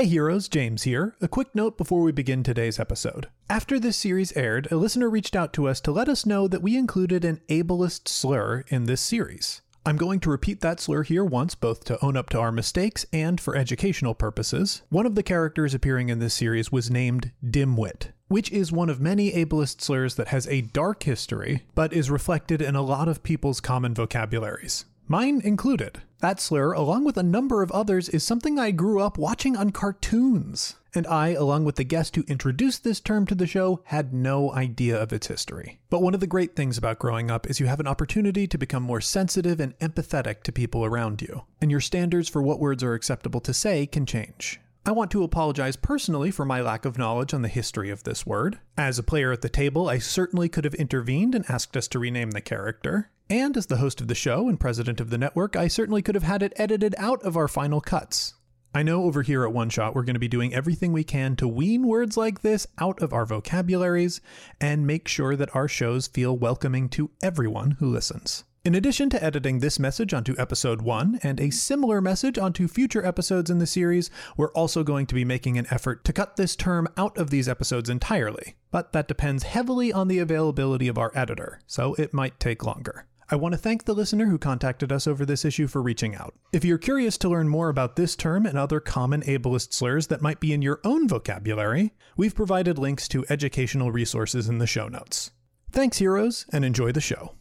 Hey heroes, James here. A quick note before we begin today's episode. After this series aired, a listener reached out to us to let us know that we included an ableist slur in this series. I'm going to repeat that slur here once, both to own up to our mistakes and for educational purposes. One of the characters appearing in this series was named Dimwit, which is one of many ableist slurs that has a dark history, but is reflected in a lot of people's common vocabularies mine included. That slur, along with a number of others, is something I grew up watching on cartoons. And I, along with the guest who introduced this term to the show, had no idea of its history. But one of the great things about growing up is you have an opportunity to become more sensitive and empathetic to people around you. And your standards for what words are acceptable to say can change. I want to apologize personally for my lack of knowledge on the history of this word. As a player at the table, I certainly could have intervened and asked us to rename the character. And as the host of the show and president of the network, I certainly could have had it edited out of our final cuts. I know over here at One Shot, we're going to be doing everything we can to wean words like this out of our vocabularies and make sure that our shows feel welcoming to everyone who listens. In addition to editing this message onto episode 1 and a similar message onto future episodes in the series, we're also going to be making an effort to cut this term out of these episodes entirely. But that depends heavily on the availability of our editor, so it might take longer. I want to thank the listener who contacted us over this issue for reaching out. If you're curious to learn more about this term and other common ableist slurs that might be in your own vocabulary, we've provided links to educational resources in the show notes. Thanks, heroes, and enjoy the show.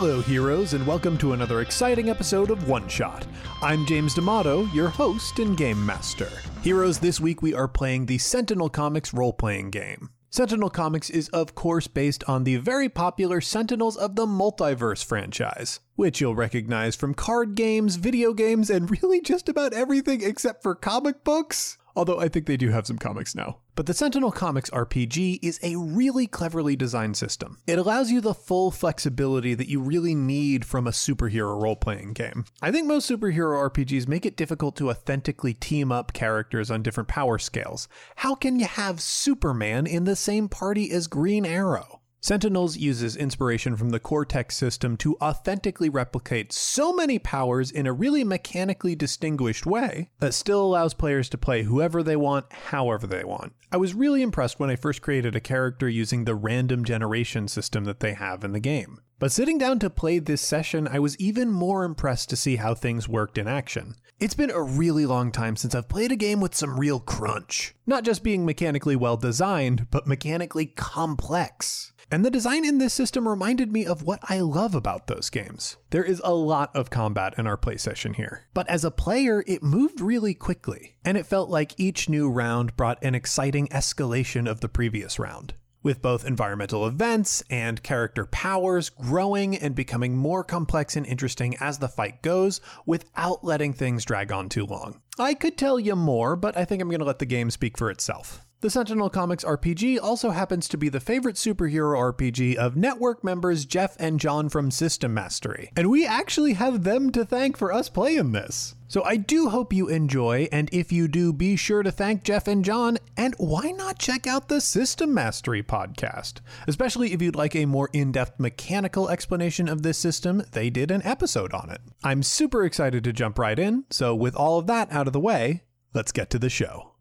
Hello, heroes, and welcome to another exciting episode of One Shot. I'm James D'Amato, your host and game master. Heroes, this week we are playing the Sentinel Comics role playing game. Sentinel Comics is, of course, based on the very popular Sentinels of the Multiverse franchise, which you'll recognize from card games, video games, and really just about everything except for comic books although I think they do have some comics now. But the Sentinel Comics RPG is a really cleverly designed system. It allows you the full flexibility that you really need from a superhero role playing game. I think most superhero RPGs make it difficult to authentically team up characters on different power scales. How can you have Superman in the same party as Green Arrow? Sentinels uses inspiration from the Cortex system to authentically replicate so many powers in a really mechanically distinguished way that still allows players to play whoever they want, however they want. I was really impressed when I first created a character using the random generation system that they have in the game. But sitting down to play this session, I was even more impressed to see how things worked in action. It's been a really long time since I've played a game with some real crunch. Not just being mechanically well designed, but mechanically complex. And the design in this system reminded me of what I love about those games. There is a lot of combat in our play session here, but as a player, it moved really quickly, and it felt like each new round brought an exciting escalation of the previous round. With both environmental events and character powers growing and becoming more complex and interesting as the fight goes without letting things drag on too long. I could tell you more, but I think I'm going to let the game speak for itself. The Sentinel Comics RPG also happens to be the favorite superhero RPG of network members Jef and Jon from System Mastery, and we actually have them to thank for us playing this. So I do hope you enjoy, and if you do, be sure to thank Jef and Jon, and why not check out the System Mastery podcast? Especially if you'd like a more in depth mechanical explanation of this system, they did an episode on it. I'm super excited to jump right in, so with all of that out of the way, let's get to the show.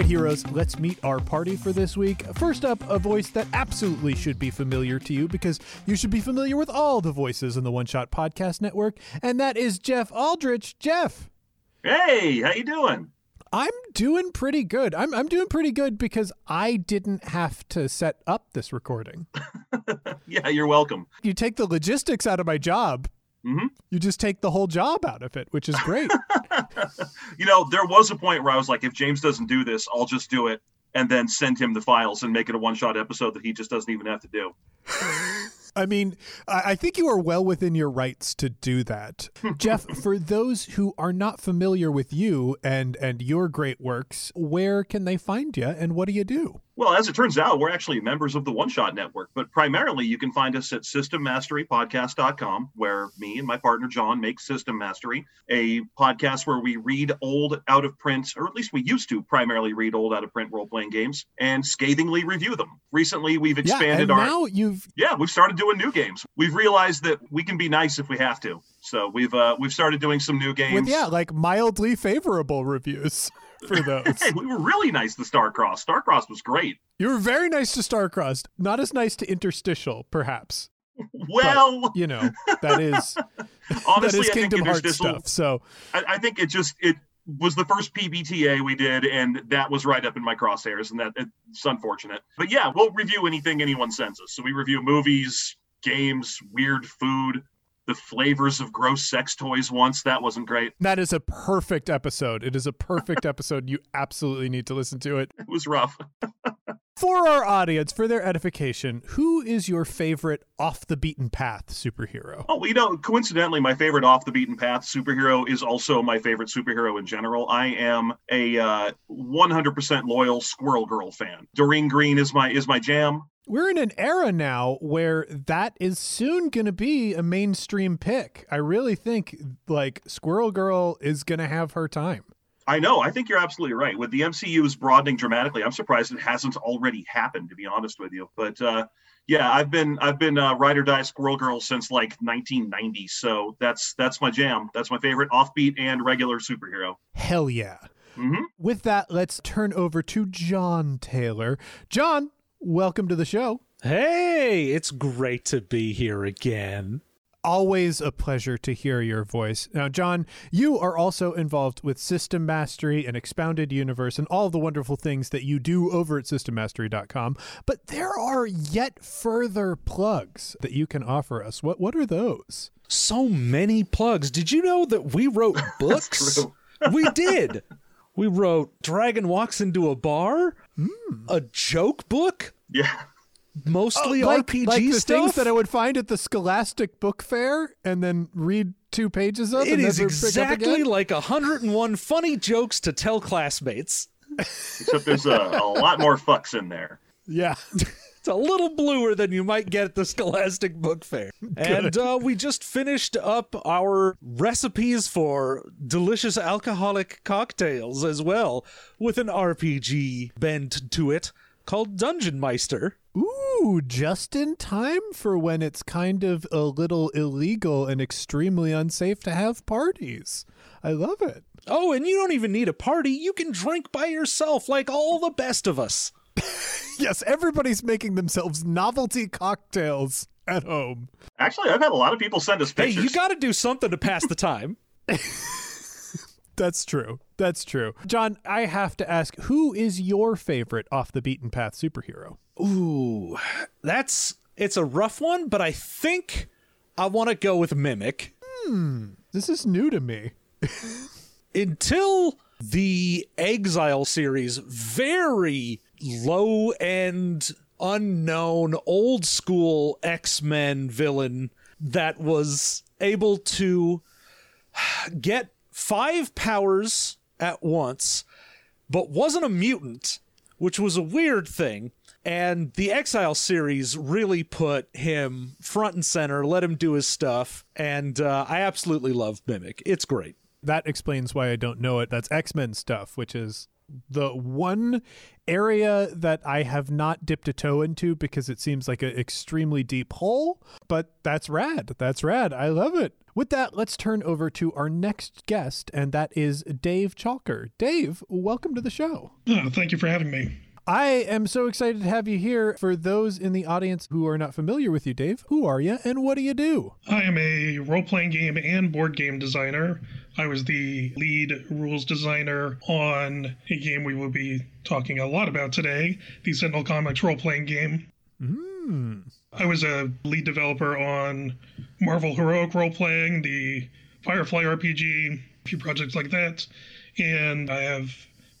Right, heroes, let's meet our party for this week. First up, a voice that absolutely should be familiar to you because you should be familiar with all the voices in the One Shot Podcast Network, and that is Jef Aldrich. Jef. Hey, how you doing? I'm doing pretty good. I'm I'm doing pretty good because I didn't have to set up this recording. yeah, you're welcome. You take the logistics out of my job. Mm-hmm. You just take the whole job out of it, which is great. you know, there was a point where I was like, if James doesn't do this, I'll just do it and then send him the files and make it a one shot episode that he just doesn't even have to do. I mean, I think you are well within your rights to do that. Jef, for those who are not familiar with you and and your great works, where can they find you and what do you do? Well, as it turns out, we're actually members of the One Shot Network, but primarily you can find us at systemmasterypodcast.com, where me and my partner Jon make System Mastery, a podcast where we read old, out of print, or at least we used to primarily read old, out of print role playing games and scathingly review them. Recently, we've expanded yeah, our. Now you've. Yeah, we've started doing new games. We've realized that we can be nice if we have to. So we've uh, we've started doing some new games. With, yeah, like mildly favorable reviews for those. hey, we were really nice to Starcross. Starcross was great. You were very nice to Starcross. Not as nice to Interstitial, perhaps. Well, but, you know that is honestly that is Kingdom Hearts stuff. So I, I, think it just it was the first PBTA we did, and that was right up in my crosshairs, and that it's unfortunate. But yeah, we'll review anything anyone sends us. So we review movies, games, weird food, the flavors of gross sex toys once. That wasn't great. That is a perfect episode. It is a perfect episode. You absolutely need to listen to it. It was rough. for our audience, for their edification, who is your favorite off the beaten path superhero? Oh, you know, coincidentally, my favorite off the beaten path superhero is also my favorite superhero in general. I am a uh, 100% loyal Squirrel Girl fan. Doreen Green is my is my jam we're in an era now where that is soon going to be a mainstream pick. I really think like Squirrel Girl is going to have her time. I know. I think you're absolutely right. With the MCU's broadening dramatically, I'm surprised it hasn't already happened. To be honest with you, but uh, yeah, I've been I've been uh, ride or die Squirrel Girl since like 1990. So that's that's my jam. That's my favorite offbeat and regular superhero. Hell yeah. Mm-hmm. With that, let's turn over to Jon Taylor. Jon, welcome to the show. Hey, it's great to be here again always a pleasure to hear your voice. Now, Jon, you are also involved with System Mastery and Expounded Universe and all the wonderful things that you do over at systemmastery.com. But there are yet further plugs that you can offer us. What what are those? So many plugs. Did you know that we wrote books? we did. We wrote Dragon Walks into a Bar, mm. a joke book. Yeah mostly oh, like, RPG like the stuff things that I would find at the Scholastic Book Fair and then read two pages of. It is exactly like 101 funny jokes to tell classmates. Except there's a, a lot more fucks in there. Yeah. it's a little bluer than you might get at the Scholastic Book Fair. and uh, we just finished up our recipes for delicious alcoholic cocktails as well, with an RPG bent to it called Dungeon Meister. Ooh, just in time for when it's kind of a little illegal and extremely unsafe to have parties. I love it. Oh, and you don't even need a party. You can drink by yourself like all the best of us. yes, everybody's making themselves novelty cocktails at home. Actually, I've had a lot of people send us pictures. Hey, you got to do something to pass the time. That's true. That's true. Jon, I have to ask who is your favorite off the beaten path superhero? Ooh, that's it's a rough one, but I think I want to go with Mimic. Hmm, this is new to me. Until the Exile series, very low end, unknown, old school X Men villain that was able to get five powers at once, but wasn't a mutant, which was a weird thing. And the Exile series really put him front and center, let him do his stuff, and uh, I absolutely love Mimic. It's great. That explains why I don't know it. That's X Men stuff, which is the one area that I have not dipped a toe into because it seems like an extremely deep hole. But that's rad. That's rad. I love it. With that, let's turn over to our next guest, and that is Dave Chalker. Dave, welcome to the show. Oh, thank you for having me. I am so excited to have you here. For those in the audience who are not familiar with you, Dave, who are you and what do you do? I am a role playing game and board game designer. I was the lead rules designer on a game we will be talking a lot about today the Sentinel Comics role playing game. Mm. I was a lead developer on Marvel Heroic Role Playing, the Firefly RPG, a few projects like that. And I have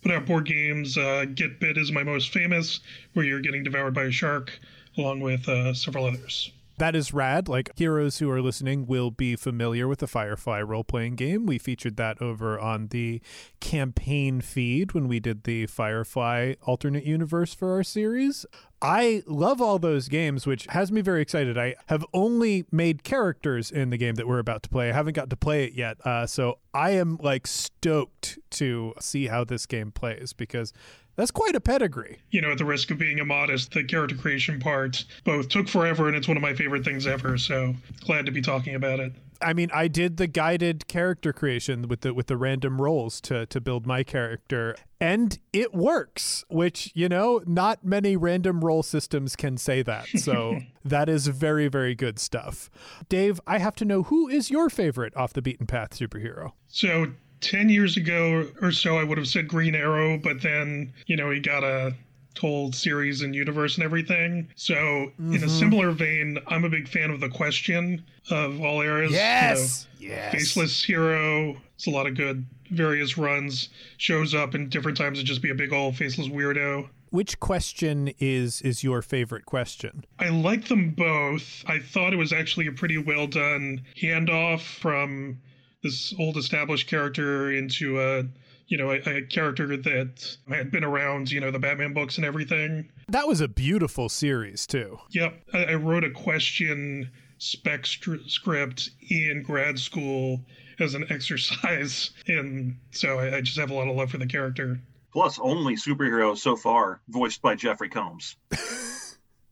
put out board games. Uh, Get Bit is my most famous, where you're getting devoured by a shark, along with uh, several others. that is rad. Like heroes who are listening will be familiar with the Firefly role playing game. We featured that over on the campaign feed when we did the Firefly alternate universe for our series. I love all those games, which has me very excited. I have only made characters in the game that we're about to play. I haven't got to play it yet. Uh, so I am like stoked to see how this game plays because that's quite a pedigree. You know, at the risk of being immodest, the character creation part both took forever and it's one of my favorite things ever. So glad to be talking about it. I mean, I did the guided character creation with the with the random rolls to to build my character, and it works. Which you know, not many random roll systems can say that. So that is very very good stuff. Dave, I have to know who is your favorite off the beaten path superhero. So 10 years ago or so, I would have said Green Arrow, but then, you know, he got a told series and universe and everything. So, mm-hmm. in a similar vein, I'm a big fan of the question of all eras. Yes. You know, yes. Faceless hero. It's a lot of good various runs. Shows up in different times to just be a big old faceless weirdo. Which question is is your favorite question? I like them both. I thought it was actually a pretty well done handoff from this old established character into a you know, a, a, character that had been around, you know, the Batman books and everything. That was a beautiful series, too. Yep. I, I wrote a question spec st- script in grad school as an exercise. And so I, I just have a lot of love for the character. Plus, only superhero so far voiced by Jeffrey Combs.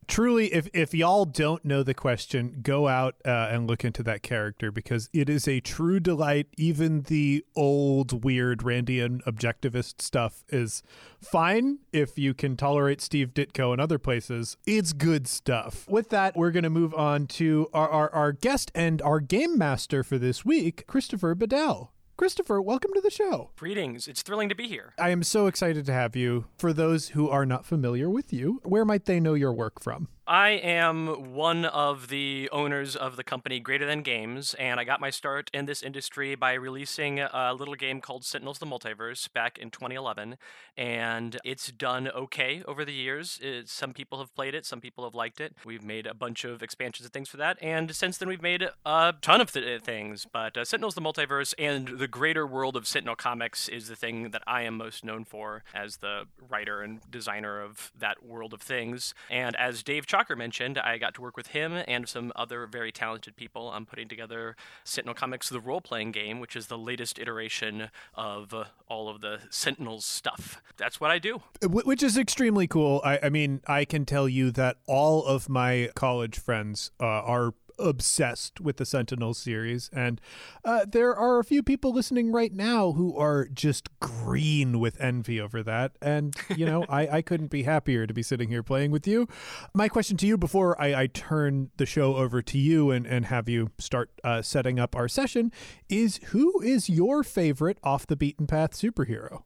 truly if if y'all don't know the question go out uh, and look into that character because it is a true delight. Even the old weird randian objectivist stuff is fine if you can tolerate steve ditko and other places. It's good stuff. With that we're going to move on to our, our, our guest and our game master for this week Christopher Badell Christopher, welcome to the show. Greetings. It's thrilling to be here. I am so excited to have you. For those who are not familiar with you, where might they know your work from? I am one of the owners of the company Greater Than Games, and I got my start in this industry by releasing a little game called Sentinels the Multiverse back in 2011. And it's done okay over the years. It, some people have played it, some people have liked it. We've made a bunch of expansions and things for that, and since then we've made a ton of th- things. But uh, Sentinels the Multiverse and the greater world of Sentinel Comics is the thing that I am most known for as the writer and designer of that world of things. And as Dave Ch- Chalker mentioned, I got to work with him and some other very talented people on putting together Sentinel Comics, the role playing game, which is the latest iteration of all of the Sentinels stuff. That's what I do. Which is extremely cool. I, I mean, I can tell you that all of my college friends uh, are obsessed with the Sentinel series, and uh, there are a few people listening right now who are just green with envy over that. And you know, I, I couldn't be happier to be sitting here playing with you. My question to you before I, I turn the show over to you and and have you start uh, setting up our session is who is your favorite off the beaten path superhero?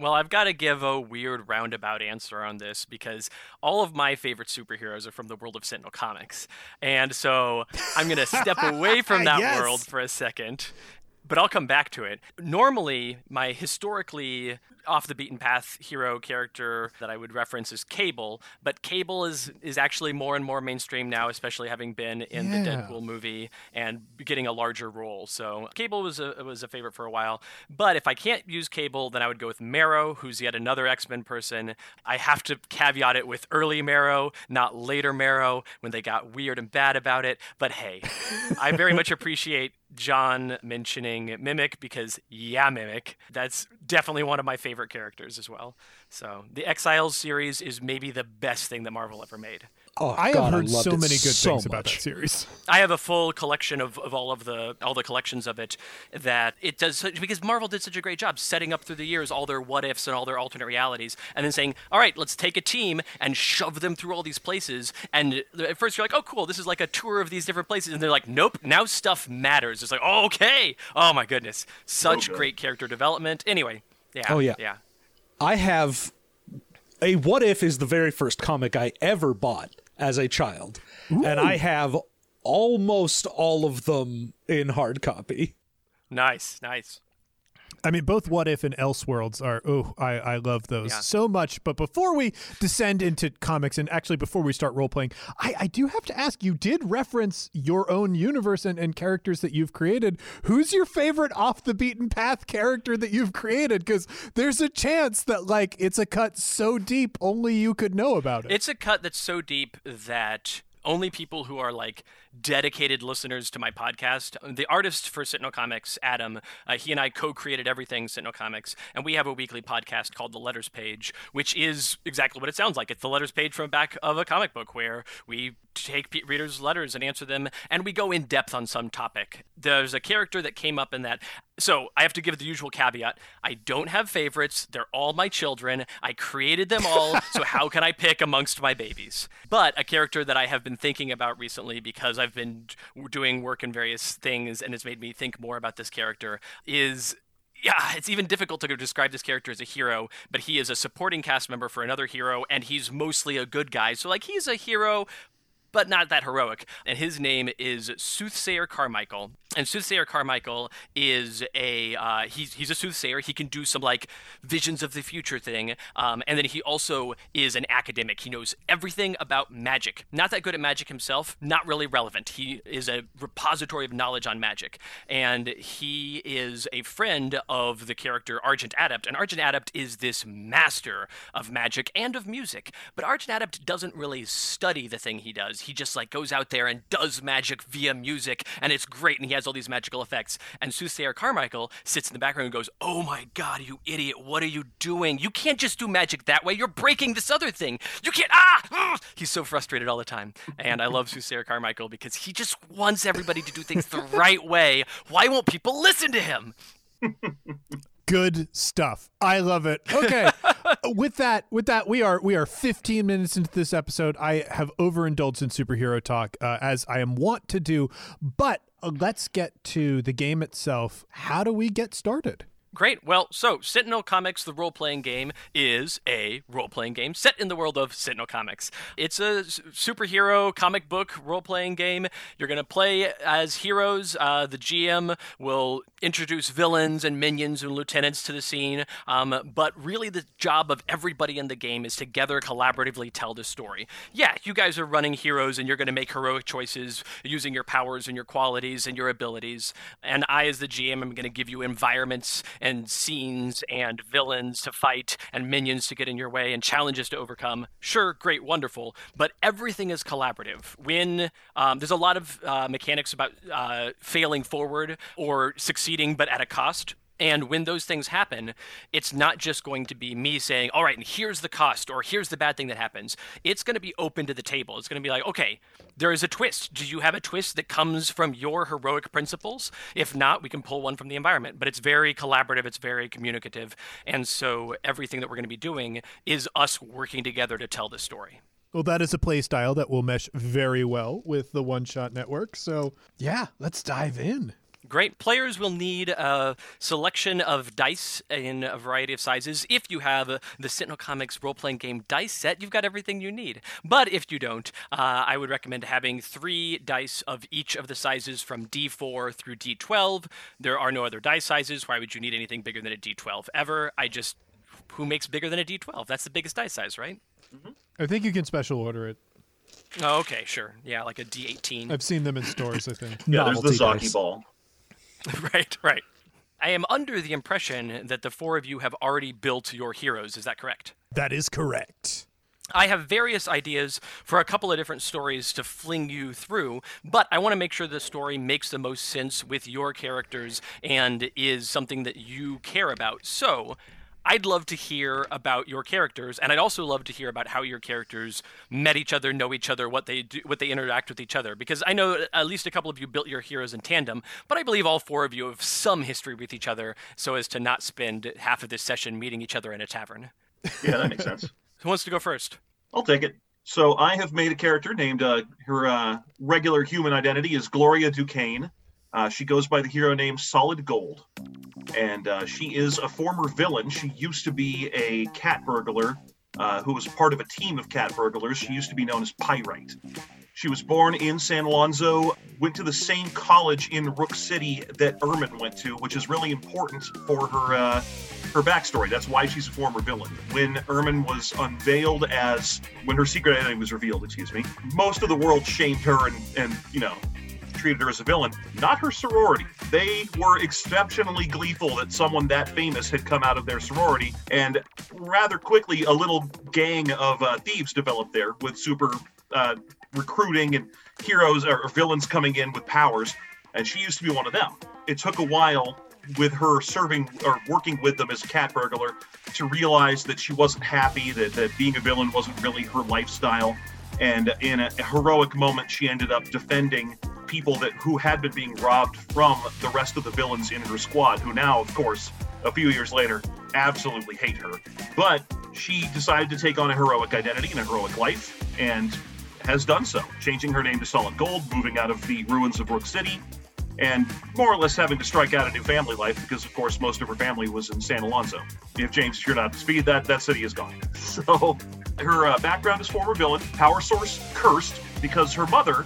Well, I've got to give a weird roundabout answer on this because all of my favorite superheroes are from the world of Sentinel Comics. And so I'm going to step away from that yes. world for a second but I'll come back to it. Normally, my historically off the beaten path hero character that I would reference is Cable, but Cable is is actually more and more mainstream now, especially having been in yeah. the Deadpool movie and getting a larger role. So Cable was a was a favorite for a while. But if I can't use Cable, then I would go with Marrow, who's yet another X Men person. I have to caveat it with early Marrow, not later Marrow, when they got weird and bad about it. But hey, I very much appreciate Jon mentioning Mimic because yeah, Mimic. That's definitely one of my favorite characters as well. So the Exiles series is maybe the best thing that Marvel ever made. Oh, I God, have heard so many good so things much. about that series. I have a full collection of, of all of the all the collections of it that it does because Marvel did such a great job setting up through the years all their what ifs and all their alternate realities, and then saying, "All right, let's take a team and shove them through all these places." And at first you're like, "Oh, cool, this is like a tour of these different places," and they're like, "Nope, now stuff matters." It's like, oh, "Okay, oh my goodness, such great character development." Anyway, yeah, oh yeah, yeah. I have a what if is the very first comic I ever bought as a child, Ooh. and I have almost all of them in hard copy. Nice, nice. I mean, both What If and Elseworlds are, oh, I, I love those yeah. so much. But before we descend into comics, and actually before we start role playing, I, I do have to ask you did reference your own universe and, and characters that you've created. Who's your favorite off the beaten path character that you've created? Because there's a chance that, like, it's a cut so deep, only you could know about it. It's a cut that's so deep that only people who are like dedicated listeners to my podcast. The artist for Sentinel Comics, Adam, uh, he and I co-created everything Sentinel Comics, and we have a weekly podcast called The Letters Page, which is exactly what it sounds like. It's the letters page from the back of a comic book where we take readers' letters and answer them, and we go in depth on some topic. There's a character that came up in that. So I have to give the usual caveat. I don't have favorites. They're all my children. I created them all, so how can I pick amongst my babies? But a character that I have been thinking about recently because I've been doing work in various things and it's made me think more about this character is yeah, it's even difficult to describe this character as a hero, but he is a supporting cast member for another hero, and he's mostly a good guy. So, like, he's a hero, but not that heroic. And his name is Soothsayer Carmichael. And Soothsayer Carmichael is a uh, he's he's a soothsayer. He can do some like visions of the future thing. Um, and then he also is an academic. He knows everything about magic. Not that good at magic himself. Not really relevant. He is a repository of knowledge on magic. And he is a friend of the character Argent Adept. And Argent Adept is this master of magic and of music. But Argent Adept doesn't really study the thing he does. He just like goes out there and does magic via music, and it's great. And he has all these magical effects. And Soothsayer Carmichael sits in the background and goes, "Oh my God, you idiot! What are you doing? You can't just do magic that way. You're breaking this other thing. You can't ah!" He's so frustrated all the time, and I love Soothsayer Carmichael because he just wants everybody to do things the right way. Why won't people listen to him? good stuff. I love it. Okay. with that, with that, we are we are 15 minutes into this episode. I have overindulged in superhero talk uh, as I am wont to do, but Uh, let's get to the game itself. How do we get started? Great. Well, so Sentinel Comics, the role playing game, is a role playing game set in the world of Sentinel Comics. It's a superhero comic book role playing game. You're going to play as heroes. Uh, the GM will introduce villains and minions and lieutenants to the scene. Um, but really, the job of everybody in the game is together collaboratively tell the story. Yeah, you guys are running heroes and you're going to make heroic choices using your powers and your qualities and your abilities. And I, as the GM, am going to give you environments and scenes and villains to fight and minions to get in your way and challenges to overcome. Sure, great, wonderful, but everything is collaborative. When um, there's a lot of uh, mechanics about uh, failing forward or succeeding, but at a cost. And when those things happen, it's not just going to be me saying, all right, and here's the cost or here's the bad thing that happens. It's going to be open to the table. It's going to be like, okay, there is a twist. Do you have a twist that comes from your heroic principles? If not, we can pull one from the environment. But it's very collaborative, it's very communicative. And so everything that we're going to be doing is us working together to tell this story. Well, that is a play style that will mesh very well with the One Shot Network. So, yeah, let's dive in. Great. Players will need a selection of dice in a variety of sizes. If you have the Sentinel Comics role playing game dice set, you've got everything you need. But if you don't, uh, I would recommend having three dice of each of the sizes from D4 through D12. There are no other dice sizes. Why would you need anything bigger than a D12 ever? I just. Who makes bigger than a D12? That's the biggest dice size, right? Mm-hmm. I think you can special order it. Oh, okay, sure. Yeah, like a D18. I've seen them in stores, I think. yeah, there's the Zocchi ball. right, right. I am under the impression that the four of you have already built your heroes. Is that correct? That is correct. I have various ideas for a couple of different stories to fling you through, but I want to make sure the story makes the most sense with your characters and is something that you care about. So, I'd love to hear about your characters, and I'd also love to hear about how your characters met each other, know each other, what they do, what they interact with each other. Because I know at least a couple of you built your heroes in tandem, but I believe all four of you have some history with each other, so as to not spend half of this session meeting each other in a tavern. Yeah, that makes sense. Who wants to go first? I'll take it. So I have made a character named uh, her uh, regular human identity is Gloria Duquesne. Uh, she goes by the hero name Solid Gold, and uh, she is a former villain. She used to be a cat burglar uh, who was part of a team of cat burglars. She used to be known as Pyrite. She was born in San Alonso, went to the same college in Rook City that Ermine went to, which is really important for her uh, her backstory. That's why she's a former villain. When Ermine was unveiled as, when her secret identity was revealed, excuse me, most of the world shamed her and, and you know, treated her as a villain. Not her sorority. They were exceptionally gleeful that someone that famous had come out of their sorority, and rather quickly, a little gang of uh, thieves developed there with super uh, recruiting and heroes or villains coming in with powers. And she used to be one of them. It took a while with her serving or working with them as a cat burglar to realize that she wasn't happy, that, that being a villain wasn't really her lifestyle. And in a, heroic moment, she ended up defending people that who had been being robbed from the rest of the villains in her squad, who now, of course, a few years later, absolutely hate her. But she decided to take on a heroic identity and a heroic life, and has done so, changing her name to Solid Gold, moving out of the ruins of Rook City, and more or less having to strike out a new family life because, of course, most of her family was in San Alonso. If James you're not to speed, that, that city is gone. So her uh, background is former villain, power source cursed because her mother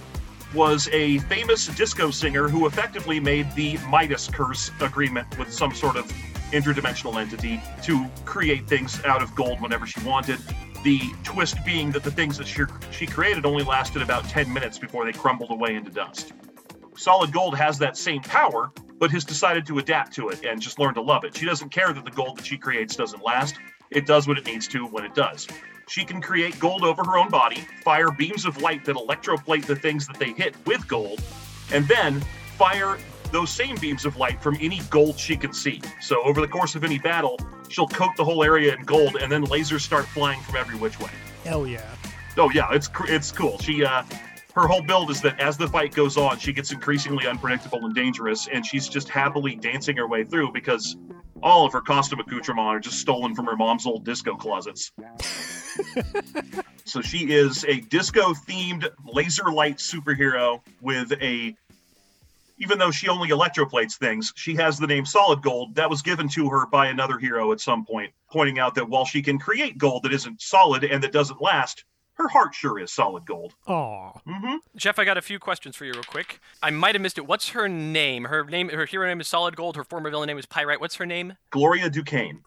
was a famous disco singer who effectively made the Midas curse agreement with some sort of interdimensional entity to create things out of gold whenever she wanted. The twist being that the things that she, she created only lasted about 10 minutes before they crumbled away into dust. Solid Gold has that same power, but has decided to adapt to it and just learn to love it. She doesn't care that the gold that she creates doesn't last. It does what it needs to when it does. She can create gold over her own body, fire beams of light that electroplate the things that they hit with gold, and then fire those same beams of light from any gold she can see. So over the course of any battle, she'll coat the whole area in gold, and then lasers start flying from every which way. Hell yeah! Oh yeah, it's it's cool. She uh, her whole build is that as the fight goes on, she gets increasingly unpredictable and dangerous, and she's just happily dancing her way through because all of her costume accoutrements are just stolen from her mom's old disco closets. so she is a disco themed laser light superhero with a even though she only electroplates things, she has the name Solid Gold that was given to her by another hero at some point, pointing out that while she can create gold that isn't solid and that doesn't last, her heart sure is solid gold. Aw. Mm-hmm. Jef, I got a few questions for you real quick. I might have missed it. What's her name? Her name, her hero name is Solid Gold. Her former villain name is Pyrite. What's her name? Gloria Duquesne.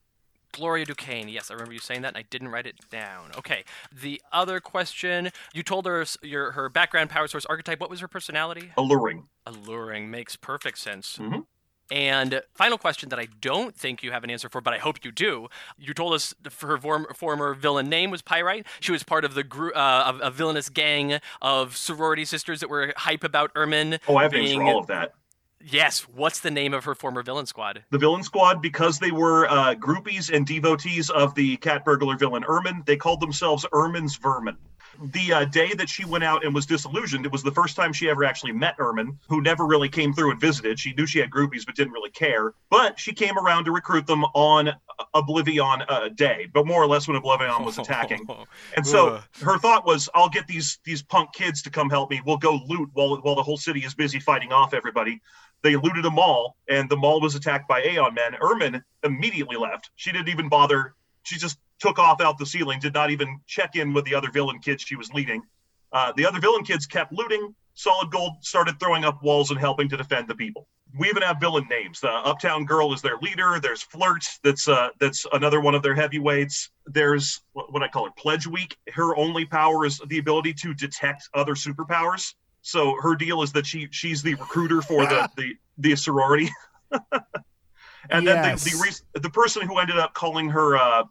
Gloria Duquesne. Yes, I remember you saying that, and I didn't write it down. Okay. The other question: You told her your her background, power source, archetype. What was her personality? Alluring. Alluring makes perfect sense. Mm-hmm. And final question that I don't think you have an answer for, but I hope you do. You told us her form, former villain name was Pyrite. She was part of the group, uh, a, a villainous gang of sorority sisters that were hype about Ermine. Oh, I have being... for all of that. Yes. What's the name of her former villain squad? The villain squad, because they were uh, groupies and devotees of the cat burglar villain Ermine, they called themselves Ermine's Vermin the uh, day that she went out and was disillusioned, it was the first time she ever actually met Ermine, who never really came through and visited. She knew she had groupies, but didn't really care. But she came around to recruit them on OblivAeon uh, Day, but more or less when OblivAeon was attacking. And so her thought was, "I'll get these these punk kids to come help me. We'll go loot while while the whole city is busy fighting off everybody." They looted a mall, and the mall was attacked by Aeon men. Ermine immediately left. She didn't even bother. She just took off out the ceiling, did not even check in with the other villain kids she was leading. Uh, the other villain kids kept looting. Solid Gold started throwing up walls and helping to defend the people. We even have villain names. The Uptown Girl is their leader. There's Flirt. That's uh, that's another one of their heavyweights. There's what I call it, Pledge Week. Her only power is the ability to detect other superpowers. So her deal is that she she's the recruiter for the the, the sorority. and yes. then the the, the person who ended up calling her uh,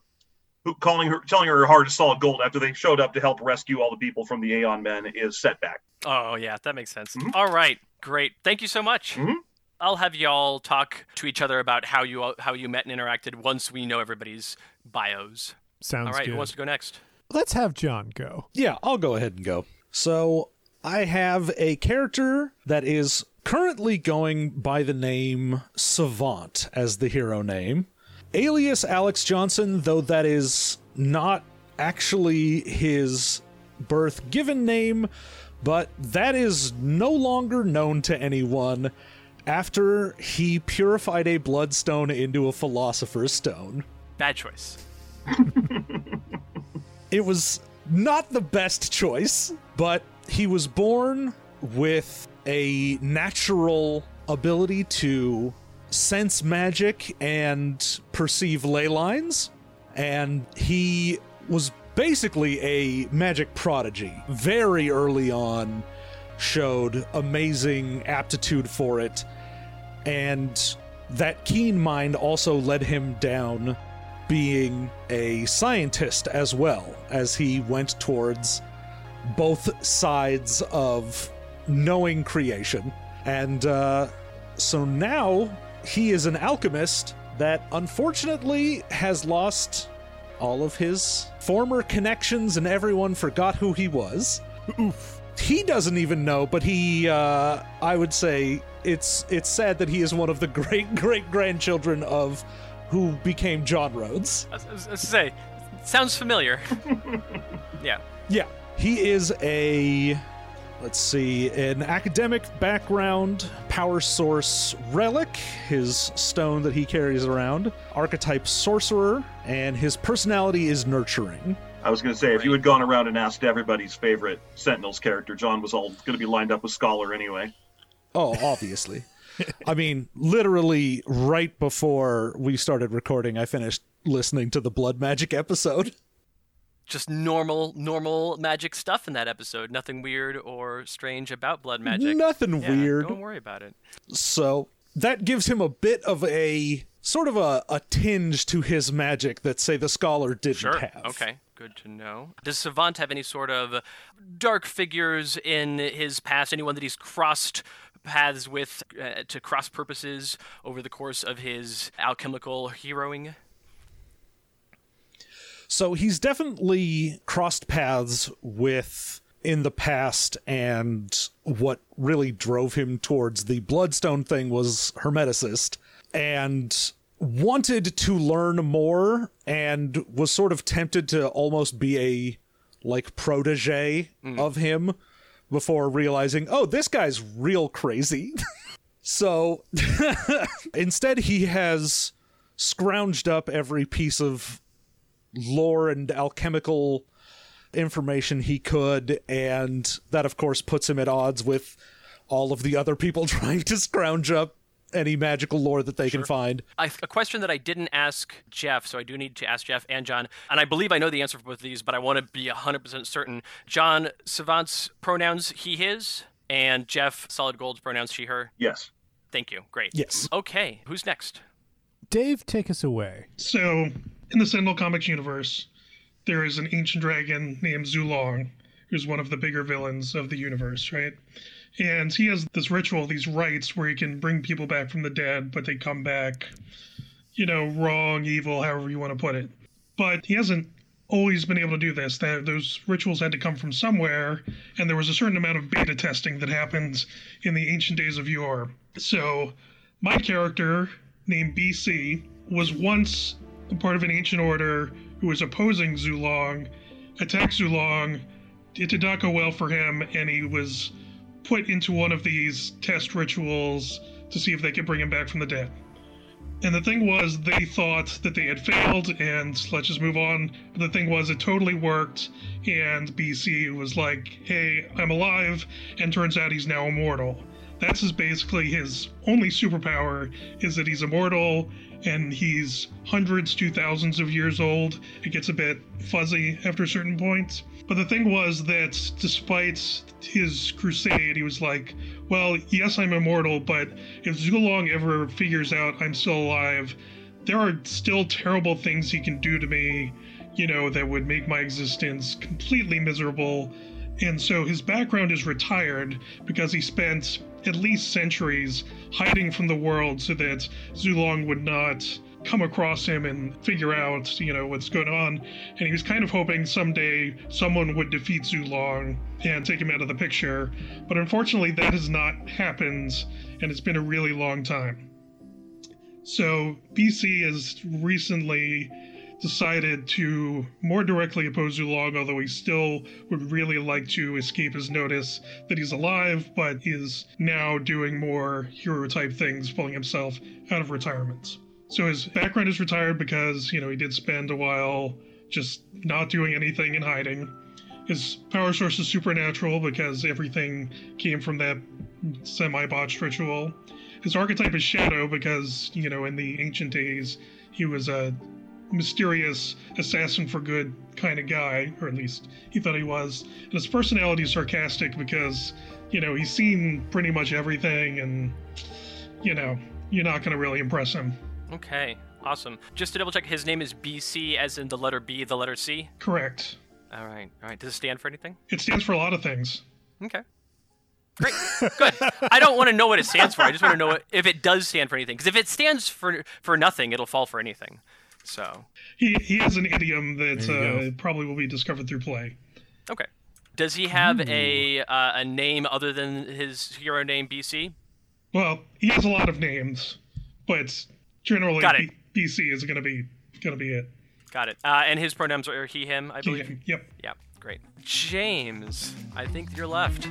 calling her, telling her her heart is solid gold after they showed up to help rescue all the people from the Aeon Men is setback. Oh yeah, that makes sense. Mm-hmm. All right, great. Thank you so much. Mm-hmm. I'll have y'all talk to each other about how you how you met and interacted once we know everybody's bios. Sounds good. all right. Good. Who wants to go next? Let's have Jon go. Yeah, I'll go ahead and go. So I have a character that is currently going by the name Savant as the hero name alias Alex Johnson, though that is not actually his birth given name, but that is no longer known to anyone after he purified a bloodstone into a philosopher's stone. Bad choice. it was not the best choice, but he was born with a natural ability to sense magic and perceive ley lines, and he was basically a magic prodigy. Very early on, showed amazing aptitude for it, and that keen mind also led him down being a scientist as well as he went towards both sides of knowing creation. And uh, so now he is an alchemist that unfortunately has lost all of his former connections and everyone forgot who he was. Oof. He doesn't even know, but he, uh, I would say, it's it's sad that he is one of the great great grandchildren of who became John Rhodes. I was, I was gonna say, sounds familiar. yeah. Yeah. He is a let's see, an academic background, power source relic, his stone that he carries around, archetype sorcerer, and his personality is nurturing. I was going to say, if you had gone around and asked everybody's favorite Sentinels character, Jon was all going to be lined up with Scholar anyway. Oh, obviously. I mean, literally right before we started recording, I finished listening to the Blood Magic episode. Just normal, normal magic stuff in that episode. Nothing weird or strange about blood magic. Nothing Yeah, weird. Don't worry about it. So that gives him a bit of a sort of a, a tinge to his magic that, say, the scholar didn't Sure. have. Okay. Good to know. Does Savant have any sort of dark figures in his past? Anyone that he's crossed paths with uh, to cross purposes over the course of his alchemical heroing? So he's definitely crossed paths with in the past, and what really drove him towards the Bloodstone thing was Hermeticist, and wanted to learn more, and was sort of tempted to almost be a like protege mm. of him before realizing, oh, this guy's real crazy. so instead, he has scrounged up every piece of lore and alchemical information he could, and that, of course, puts him at odds with all of the other people trying to scrounge up any magical lore that they can find. I, a question that I didn't ask Jef, so I do need to ask Jef and Jon, and I believe I know the answer for both of these, but I want to be 100% certain. Jon, Savant's pronouns he, his, and Jeff, Solid Gold's pronouns she, her. Yes. Thank you. Great. Yes. Okay, who's next? Dave, take us away. So, in the Sentinel Comics universe, there is an ancient dragon named Zhu Long, who's one of the bigger villains of the universe, right? And he has this ritual, these rites where he can bring people back from the dead, but they come back, you know, wrong, evil, however you want to put it. But he hasn't always been able to do this. That those rituals had to come from somewhere, and there was a certain amount of beta testing that happened in the ancient days of yore. So, my character, named BC, was once part of an ancient order who was opposing Zhu Long, attacked Zhu Long. It did not go well for him, and he was put into one of these test rituals to see if they could bring him back from the dead. And the thing was, they thought that they had failed, and let's just move on. But the thing was, it totally worked, and BC was like, hey, I'm alive, and turns out he's now immortal. That's his, basically his only superpower, is that he's immortal, and he's hundreds to thousands of years old. It gets a bit fuzzy after certain point. But the thing was that despite his crusade, he was like, well, yes, I'm immortal, but if Zhu Long ever figures out I'm still alive, there are still terrible things he can do to me, you know, that would make my existence completely miserable. And so his background is retired because he spent at least centuries hiding from the world so that Zhu Long would not come across him and figure out, you know, what's going on. And he was kind of hoping someday someone would defeat Zhu Long and take him out of the picture. But unfortunately, that has not happened, and it's been a really long time. So BC has recently decided to more directly oppose Zhu Long, although he still would really like to escape his notice that he's alive, but is now doing more hero type things, pulling himself out of retirement. So his background is retired because, you know, he did spend a while just not doing anything and hiding. his power source is supernatural because everything came from that semi botched ritual. His archetype is shadow because, you know, in the ancient days, he was a mysterious assassin for good kind of guy, or at least he thought he was. And his personality is sarcastic because, you know, he's seen pretty much everything and, you know, you're not going to really impress him. Okay, awesome. Just to double check, his name is BC, as in the letter B, the letter C? Correct. All right, all right. Does it stand for anything? It stands for a lot of things. Okay. Great. Good. I don't want to know what it stands for. I just want to know if it does stand for anything. Because if it stands for for nothing, it'll fall for anything. So he he has an idiom that uh, probably will be discovered through play. Okay. Does he have a uh, a name other than his hero name BC? Well, he has a lot of names, but generally B- BC is going to be going to be it. Got it. Uh, and his pronouns are he, him, I believe. He, yep. Yeah. Great. James, I think you're left.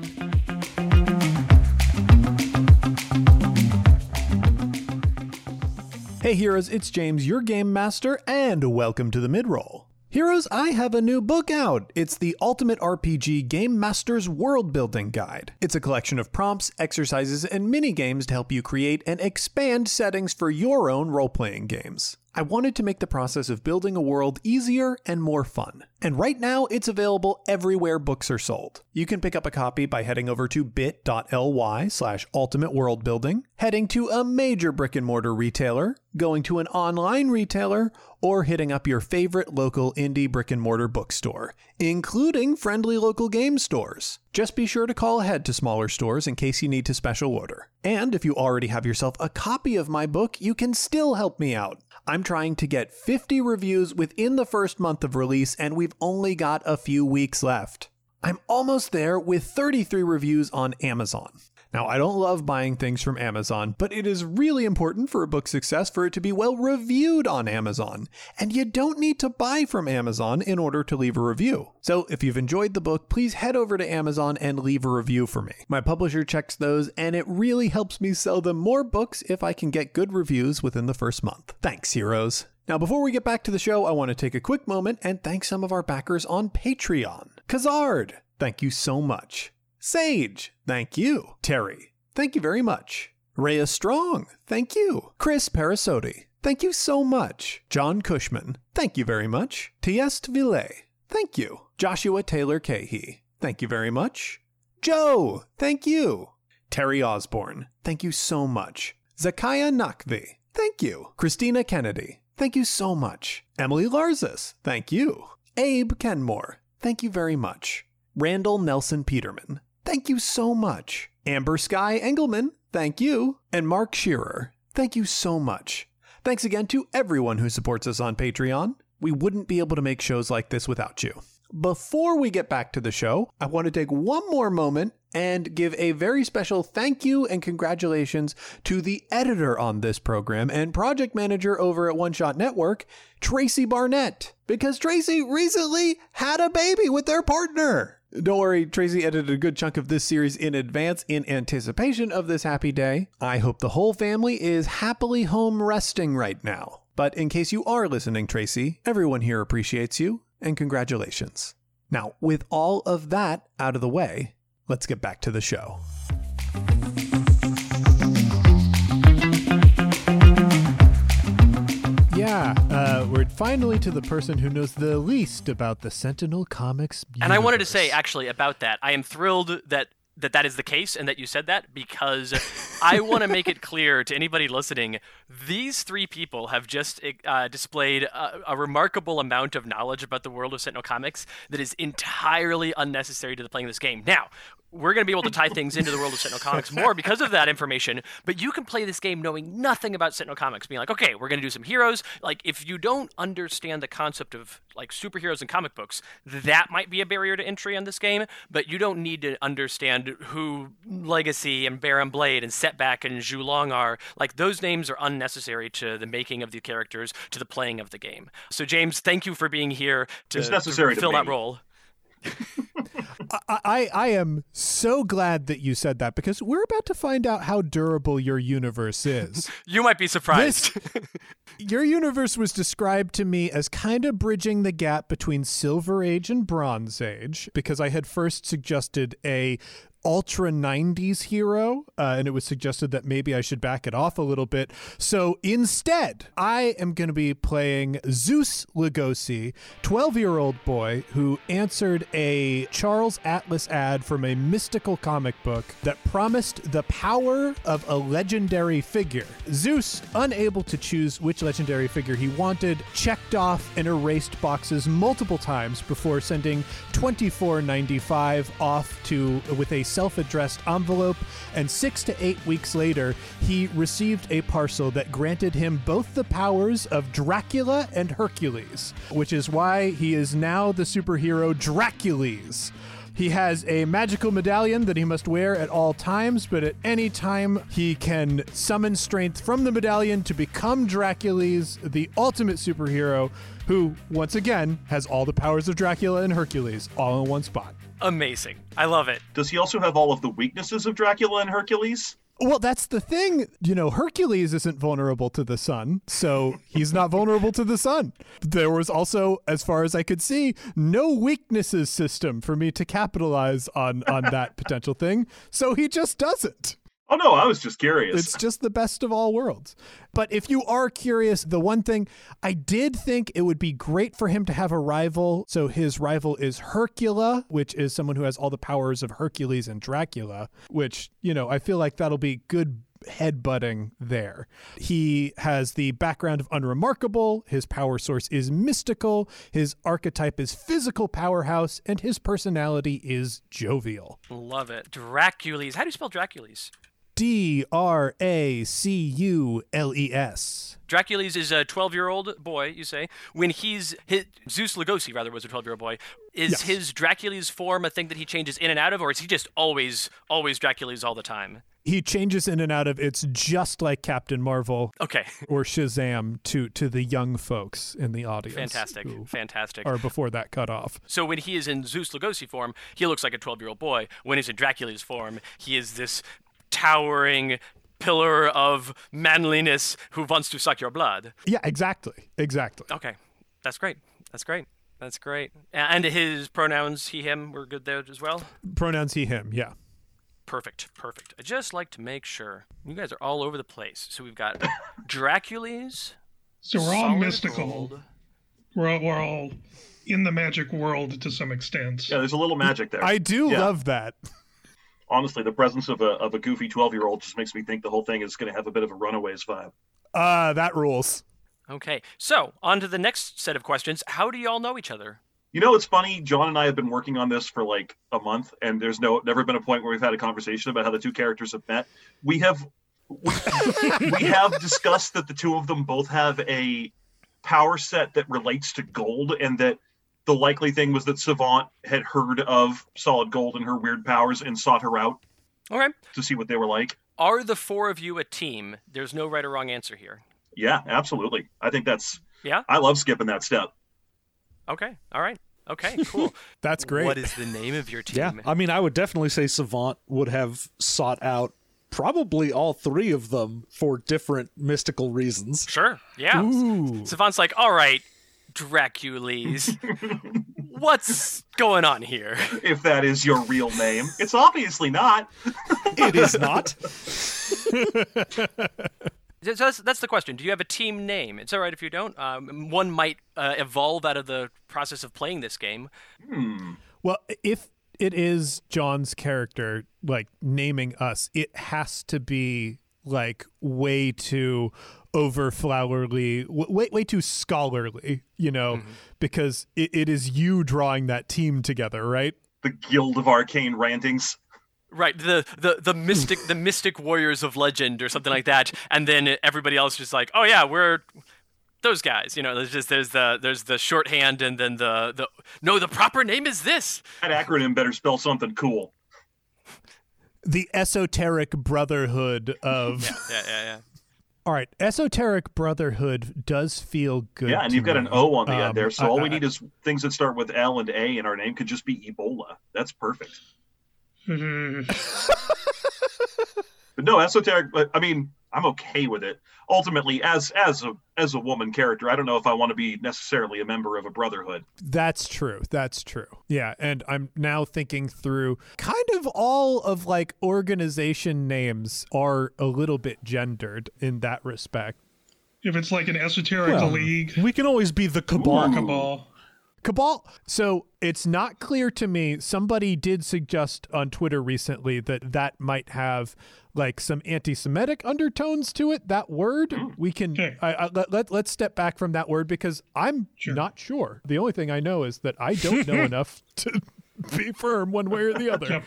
Hey heroes, it's James, your game master, and welcome to the midroll. Heroes, I have a new book out. It's the Ultimate RPG Game Master's World Building Guide. It's a collection of prompts, exercises, and mini games to help you create and expand settings for your own role playing games. I wanted to make the process of building a world easier and more fun. And right now, it's available everywhere books are sold. You can pick up a copy by heading over to bit.ly slash ultimate world building, heading to a major brick and mortar retailer, going to an online retailer, or hitting up your favorite local indie brick and mortar bookstore, including friendly local game stores. Just be sure to call ahead to smaller stores in case you need to special order. And if you already have yourself a copy of my book, you can still help me out. I'm trying to get 50 reviews within the first month of release, and we've only got a few weeks left. I'm almost there with 33 reviews on Amazon. Now, I don't love buying things from Amazon, but it is really important for a book's success for it to be well reviewed on Amazon. And you don't need to buy from Amazon in order to leave a review. So if you've enjoyed the book, please head over to Amazon and leave a review for me. My publisher checks those, and it really helps me sell them more books if I can get good reviews within the first month. Thanks, heroes. Now, before we get back to the show, I want to take a quick moment and thank some of our backers on Patreon. Kazard, thank you so much. Sage, thank you. Terry, thank you very much. Rhea Strong, thank you. Chris Parasotti, thank you so much. John Cushman, thank you very much. Tiest Ville, thank you. Joshua Taylor Cahey, thank you very much. Joe, thank you. Terry Osborne, thank you so much. Zakaya Nakvi, thank you. Christina Kennedy, thank you so much. Emily Larzis, thank you. Abe Kenmore, thank you very much. Randall Nelson Peterman, Thank you so much. Amber Sky Engelman, thank you. And Mark Shearer, thank you so much. Thanks again to everyone who supports us on Patreon. We wouldn't be able to make shows like this without you. Before we get back to the show, I want to take one more moment and give a very special thank you and congratulations to the editor on this program and project manager over at One Shot Network, Tracy Barnett, because Tracy recently had a baby with their partner. Don't worry, Tracy edited a good chunk of this series in advance in anticipation of this happy day. I hope the whole family is happily home resting right now. But in case you are listening, Tracy, everyone here appreciates you, and congratulations. Now, with all of that out of the way, let's get back to the show. Yeah, uh, we're finally to the person who knows the least about the Sentinel Comics. Universe. And I wanted to say actually about that. I am thrilled that that that is the case and that you said that because I want to make it clear to anybody listening these three people have just uh, displayed a, a, remarkable amount of knowledge about the world of Sentinel Comics that is entirely unnecessary to the playing of this game. Now, we're going to be able to tie things into the world of Sentinel Comics more because of that information. But you can play this game knowing nothing about Sentinel Comics, being like, okay, we're going to do some heroes. Like, if you don't understand the concept of like superheroes and comic books, that might be a barrier to entry on this game. But you don't need to understand who Legacy and Baron Blade and Setback and Zhu Long are. Like, those names are unnecessary to the making of the characters, to the playing of the game. So, James, thank you for being here to, it's necessary to fill to that role. I, I, I am so glad that you said that because we're about to find out how durable your universe is. you might be surprised. This, your universe was described to me as kind of bridging the gap between Silver Age and Bronze Age because I had first suggested a ultra 90s hero, uh, and it was suggested that maybe I should back it off a little bit. So instead, I am going to be playing Zeus Lugosi, 12 year old boy who answered a Charles Atlas ad from a mystical comic book that promised the power of a legendary figure. Zeus, unable to choose which legendary figure he wanted, checked off and erased boxes multiple times before sending 24.95 off to with a self addressed envelope, and six to eight weeks later, he received a parcel that granted him both the powers of Dracula and Hercules, which is why he is now the superhero Dracules. He has a magical medallion that he must wear at all times, but at any time he can summon strength from the medallion to become Dracules, the ultimate superhero, who, once again, has all the powers of Dracula and Hercules all in one spot. Amazing. I love it. Does he also have all of the weaknesses of Dracula and Hercules? Well, that's the thing. You know, Hercules isn't vulnerable to the sun, so he's not vulnerable to the sun. There was also, as far as I could see, no weaknesses system for me to capitalize on on that potential thing, so he just doesn't. Oh no, I was just curious. It's just the best of all worlds. But if you are curious, the one thing I did think it would be great for him to have a rival. So his rival is Hercula, which is someone who has all the powers of Hercules and Dracula, which, you know, I feel like that'll be good headbutting there. He has the background of unremarkable, his power source is mystical, his archetype is physical powerhouse, and his personality is jovial. Love it. Dracules. How do you spell Dracules? D R A C U L E S. Dracules is a 12 year old boy, you say. When he's. His, Zeus Lugosi, rather, was a 12 year old boy. Is yes. his Dracules form a thing that he changes in and out of, or is he just always, always Dracules all the time? He changes in and out of. It's just like Captain Marvel, okay, or Shazam to to the young folks in the audience. Fantastic, fantastic. Or before that cut off. So when he is in Zeus Lugosi form, he looks like a 12 year old boy. When he's in Dracules form, he is this towering pillar of manliness who wants to suck your blood. Yeah, exactly. Exactly. Okay. That's great. That's great. That's great. And his pronouns, he, him, were good there as well? Pronouns, he, him, yeah. Perfect, perfect. I just like to make sure. You guys are all over the place. So we've got Dracules. So we're all mystical. We're all, we're all in the magic world to some extent. Yeah, there's a little magic there. I do yeah. love that honestly, the presence of a of a goofy twelve year old just makes me think the whole thing is going to have a bit of a Runaways vibe. Uh, that rules. Okay, so on to the next set of questions. How do y'all know each other? You know, it's funny. Jon and I have been working on this for like a month, and there's no never been a point where we've had a conversation about how the two characters have met. We have we, we have discussed that the two of them both have a power set that relates to gold, and that the likely thing was that Savant had heard of Solid Gold and her weird powers and sought her out. Okay. To see what they were like. Are the four of you a team? There's no right or wrong answer here. Yeah, absolutely. I think that's. Yeah. I love skipping that step. Okay. All right. Okay, cool. That's great. What is the name of your team? Yeah, I mean, I would definitely say Savant would have sought out probably all three of them for different mystical reasons. Sure. Yeah. Ooh. Savant's like, all right, Dracules. What's going on here? If that is your real name, it's obviously not. it is not. So that's, that's, the question. Do you have a team name? It's all right if you don't. Um, one might uh, evolve out of the process of playing this game. Hmm. Well, if it is Jon's character, like naming us, it has to be like way too over flowery, way way too scholarly, you know, mm-hmm. because it, it is you drawing that team together, right? The Guild of Arcane Rantings. Right, the, the the mystic the mystic warriors of legend or something like that, and then everybody else is like, oh yeah, we're those guys. You know, there's just there's the there's the shorthand and then the the no, the proper name is this. That acronym better spell something cool. The esoteric brotherhood of yeah, yeah, yeah. yeah All right, esoteric brotherhood does feel good. Yeah, and you've got me. an O on the Um, end there, so I- all I- we need is things that start with L and A, and our name could just be Ebola. That's perfect. Mhm. But no, esoteric. But I mean, I'm okay with it. Ultimately, as as a as a woman character, I don't know if I want to be necessarily a member of a brotherhood. That's true. That's true. Yeah, and I'm now thinking through kind of all of like organization names are a little bit gendered in that respect. if it's like an esoteric Well, league, We can always be the cabal. cabal. Cabal. So it's not clear to me. Somebody did suggest on Twitter recently that that might have like some anti-Semitic undertones to it. That word. Hmm. We can. Okay. I, I, let, let let's step back from that word because I'm Sure. not sure. The only thing I know is that I don't know enough to be firm one way or the other.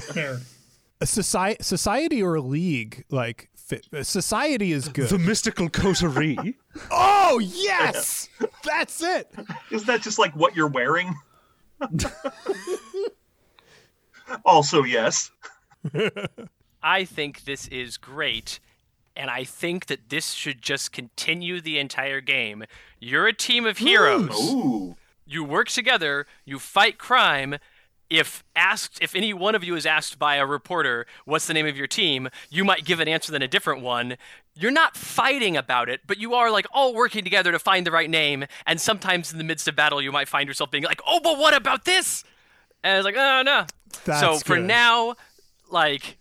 Fair. A society, society or a league like fit. Uh, society is good. The mystical coterie. oh yes, that's it. Is that just like what you're wearing? also, yes. I think this is great, and I think that this should just continue the entire game. You're a team of heroes. Ooh. You work together, you fight crime. If asked, if any one of you is asked by a reporter, "What's the name of your team?" you might give an answer than a different one. You're not fighting about it, but you are like all working together to find the right name. And sometimes in the midst of battle, you might find yourself being like, "Oh, but what about this?" And it's like, "Oh no." so for good. now, like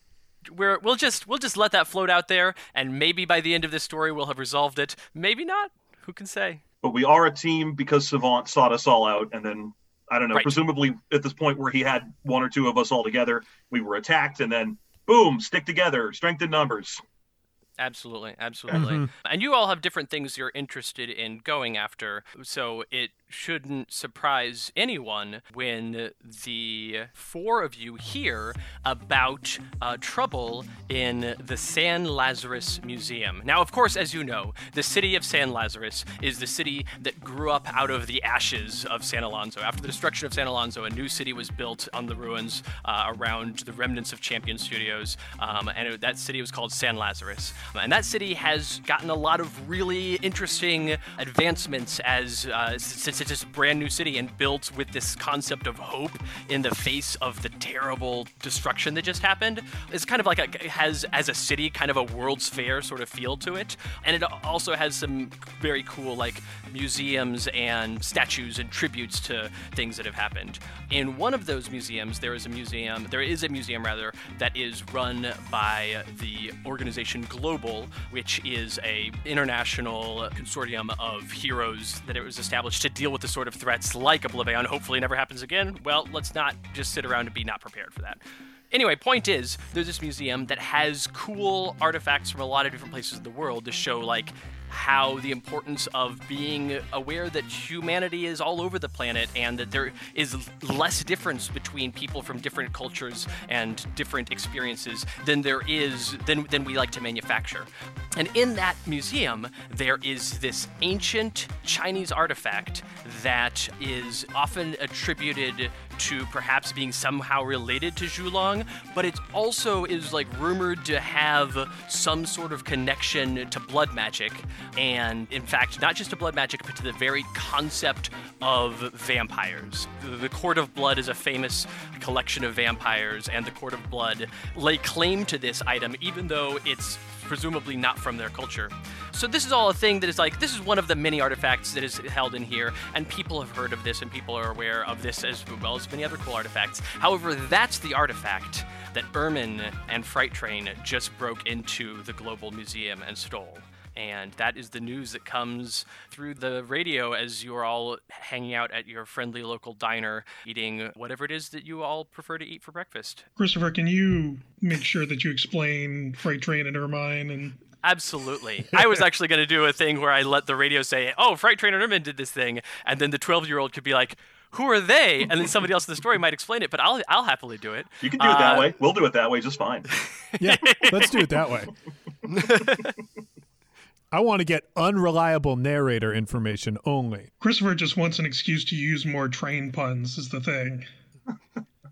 we're we'll just we'll just let that float out there, and maybe by the end of this story, we'll have resolved it. Maybe not. Who can say? But we are a team because Savant sought us all out, and then I don't know. Right. Presumably, at this point where he had one or two of us all together, we were attacked, and then boom, stick together, strength in numbers. Absolutely, absolutely. Mm-hmm. And you all have different things you're interested in going after, so it shouldn't surprise anyone when the four of you hear about uh, trouble in the San Lazarus Museum. Now, of course, as you know, the city of San Lazarus is the city that grew up out of the ashes of San Alonso. After the destruction of San Alonso, a new city was built on the ruins uh, around the remnants of Champion Studios, um, and it- that city was called San Lazarus. And that city has gotten a lot of really interesting advancements as uh, s- since it's a brand new city and built with this concept of hope in the face of the terrible destruction that just happened. It's kind of like a, has as a city kind of a World's Fair sort of feel to it, and it also has some very cool like museums and statues and tributes to things that have happened. In one of those museums, there is a museum. There is a museum rather that is run by the organization Global, which is a international consortium of heroes that it was established to deal with the sort of threats like OblivAeon. Hopefully, never happens again. Well, let's not just sit around and be not prepared for that. Anyway, point is, there's this museum that has cool artifacts from a lot of different places in the world to show, like, how the importance of being aware that humanity is all over the planet and that there is less difference between people from different cultures and different experiences than there is than, than we like to manufacture. And in that museum, there is this ancient Chinese artifact that is often attributed to perhaps being somehow related to Zhu Long, but it also is like rumored to have some sort of connection to blood magic. And in fact, not just to blood magic, but to the very concept of vampires. The, Court of Blood is a famous collection of vampires, and the Court of Blood lay claim to this item, even though it's presumably not from their culture. So this is all a thing that is like this is one of the many artifacts that is held in here, and people have heard of this, and people are aware of this as well as many other cool artifacts. However, that's the artifact that Ermine and Fright Train just broke into the Global Museum and stole. And that is the news that comes through the radio as you are all hanging out at your friendly local diner, eating whatever it is that you all prefer to eat for breakfast. Christopher, can you make sure that you explain Fright Train and Ermine and Absolutely. I was actually going to do a thing where I let the radio say, "Oh, Fright Train and Ermine did this thing," and then the 12-year-old could be like, "Who are they?" And then somebody else in the story might explain it, but I'll I'll happily do it. You can do it that Uh, way. We'll do it that way just fine. Yeah, let's do it that way. I want to get unreliable narrator information only. Christopher just wants an excuse to use more train puns is the thing.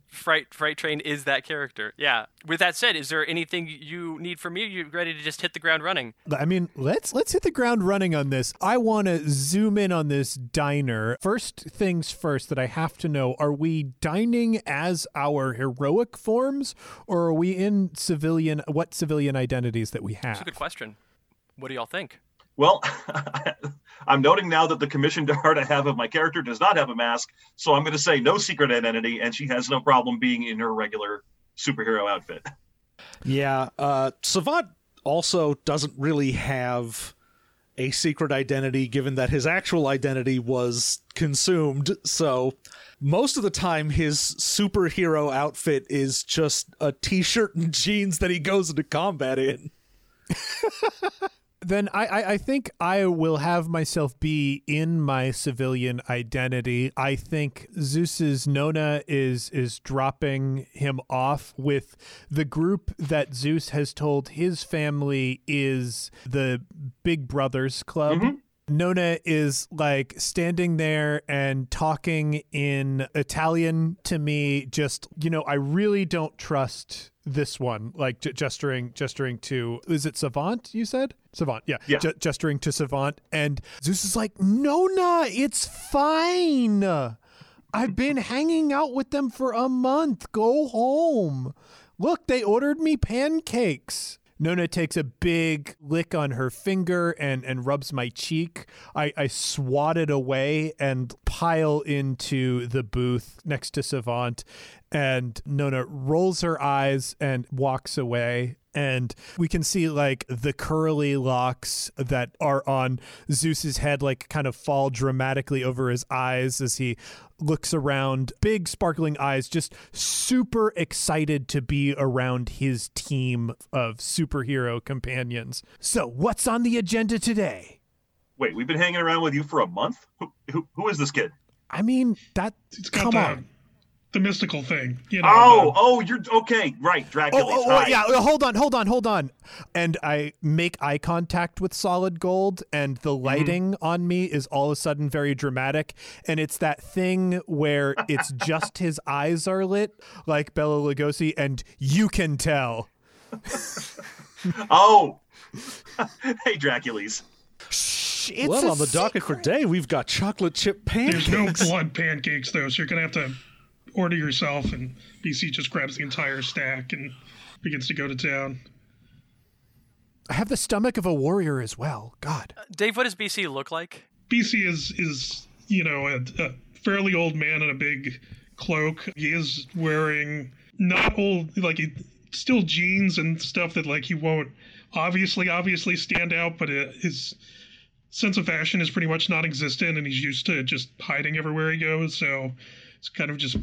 Fright Fright Train is that character. Yeah. With that said, is there anything you need from me? You ready to just hit the ground running? I mean, let's let's hit the ground running on this. I want to zoom in on this diner. First things first that I have to know, are we dining as our heroic forms or are we in civilian what civilian identities that we have? That's a good question. What do y'all think? Well, I'm noting now that the commissioned art I have of my character does not have a mask, so I'm going to say no secret identity, and she has no problem being in her regular superhero outfit. Yeah, uh, Savant also doesn't really have a secret identity, given that his actual identity was consumed. So most of the time, his superhero outfit is just a t-shirt and jeans that he goes into combat in. then I, I, I think I will have myself be in my civilian identity. I think Zeus's Nona is is dropping him off with the group that Zeus has told his family is the Big Brothers Club. Mm-hmm. Nona is like standing there and talking in Italian to me. Just, you know, I really don't trust this one, like gesturing, gesturing to, is it Savant, you said? Savant, yeah. yeah. gesturing to Savant. And Zeus is like, Nona, it's fine. I've been hanging out with them for a month. Go home. Look, they ordered me pancakes. Nona takes a big lick on her finger and, and rubs my cheek. I, I swat it away and pile into the booth next to Savant. And Nona rolls her eyes and walks away and we can see like the curly locks that are on Zeus's head like kind of fall dramatically over his eyes as he looks around big sparkling eyes just super excited to be around his team of superhero companions. So what's on the agenda today? Wait we've been hanging around with you for a month? Who, who, who is this kid? I mean that come on the mystical thing. You know, oh, the... oh, you're okay, right, Dracula. Oh, oh, oh, yeah. Hold on, hold on, hold on. And I make eye contact with Solid Gold, and the mm-hmm. lighting mm-hmm. on me is all of a sudden very dramatic, and it's that thing where it's just his eyes are lit, like Bela Lugosi, and you can tell. oh, hey, Dracules. It's well, on the secret. docket for day, we've got chocolate chip pancakes. There's no blood pancakes, though, so you're gonna have to order yourself, and BC just grabs the entire stack and begins to go to town. I have the stomach of a warrior as well. God, uh, Dave, what does BC look like? BC is is you know a, a fairly old man in a big cloak. He is wearing not old like he, still jeans and stuff that like he won't obviously obviously stand out, but it, his sense of fashion is pretty much non-existent, and he's used to just hiding everywhere he goes. So it's kind of just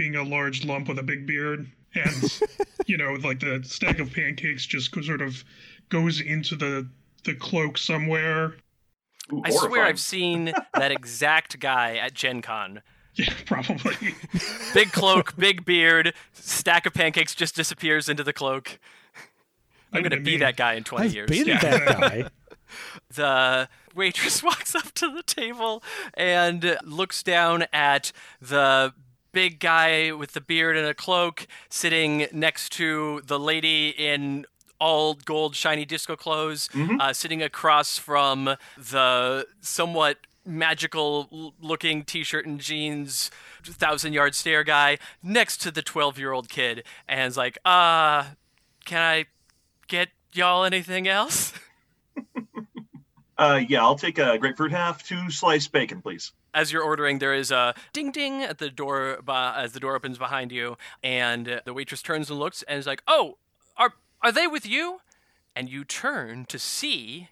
being a large lump with a big beard. And, you know, like the stack of pancakes just sort of goes into the, the cloak somewhere. Ooh, I swear I've seen that exact guy at Gen Con. Yeah, probably. big cloak, big beard, stack of pancakes just disappears into the cloak. I'm going to be that guy in 20 I've years. Been yeah. that guy. the waitress walks up to the table and looks down at the big guy with the beard and a cloak sitting next to the lady in all gold shiny disco clothes mm-hmm. uh, sitting across from the somewhat magical looking t-shirt and jeans thousand yard stare guy next to the 12 year old kid and is like uh can i get y'all anything else uh yeah i'll take a grapefruit half two sliced bacon please as you're ordering, there is a ding ding at the door as the door opens behind you, and the waitress turns and looks and is like, "Oh, are are they with you?" And you turn to see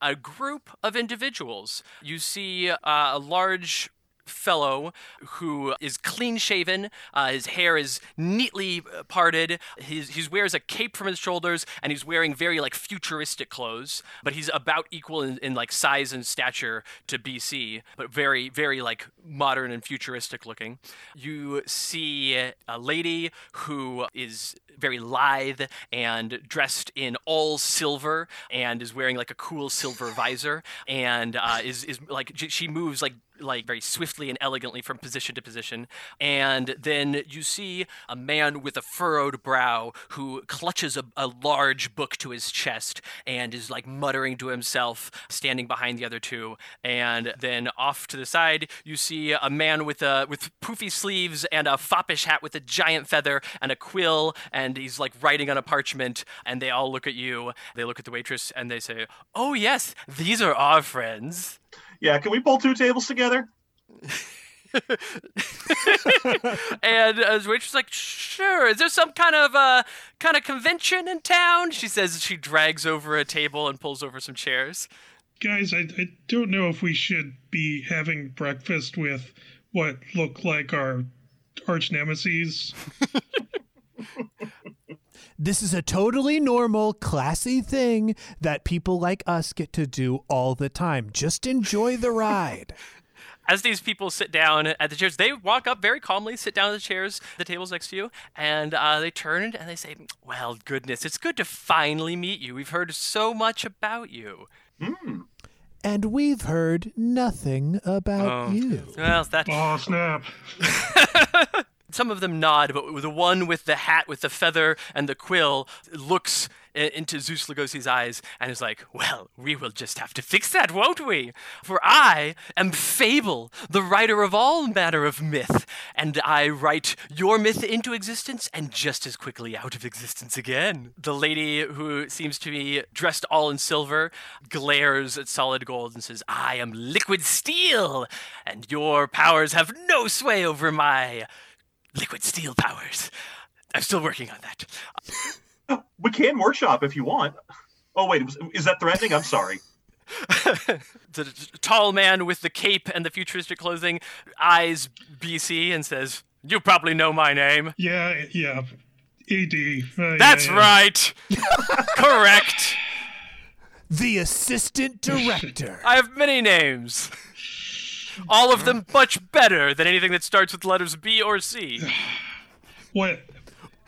a group of individuals. You see uh, a large fellow who is clean shaven. Uh, his hair is neatly uh, parted. He's, he wears a cape from his shoulders, and he's wearing very like futuristic clothes. But he's about equal in, in like size and stature to BC, but very very like modern and futuristic looking. You see a lady who is very lithe and dressed in all silver and is wearing like a cool silver visor and uh, is is like she moves like like very swiftly and elegantly from position to position. And then you see a man with a furrowed brow who clutches a, a large book to his chest and is like muttering to himself, standing behind the other two. And then off to the side, you see a man with a with poofy sleeves and a foppish hat with a giant feather and a quill, and he's like writing on a parchment. And they all look at you. They look at the waitress and they say, "Oh yes, these are our friends." Yeah, can we pull two tables together? and uh, the waitress is like, sure. Is there some kind of uh, kind of convention in town? She says she drags over a table and pulls over some chairs. Guys, I, I don't know if we should be having breakfast with what look like our arch nemesis. This is a totally normal, classy thing that people like us get to do all the time. Just enjoy the ride. As these people sit down at the chairs, they walk up very calmly, sit down at the chairs, the tables next to you, and uh, they turn and they say, Well, goodness, it's good to finally meet you. We've heard so much about you. Hmm. And we've heard nothing about Oh. you. Well, that Oh, snap. some of them nod, but the one with the hat with the feather and the quill looks into Zeus Lugosi's eyes and is like, Well, we will just have to fix that, won't we? For I am Fable, the writer of all manner of myth, and I write your myth into existence and just as quickly out of existence again. The lady who seems to be dressed all in silver glares at solid gold and says, I am liquid steel, and your powers have no sway over my liquid steel powers. I'm still working on that. We can workshop if you want. Oh wait, is that threatening? I'm sorry. The tall man with the cape and the futuristic clothing eyes BC and says, You probably know my name. Yeah, yeah. ED. Uh, That's yeah, yeah. right. Correct. The assistant director. I have many names. All of them much better than anything that starts with letters B or C. What?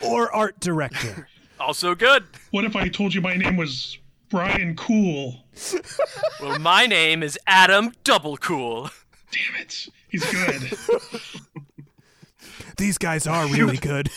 or art director. Also good. What if I told you my name was Brian Cool? Well, my name is Adam Double Cool. Damn it. He's good. These guys are really good.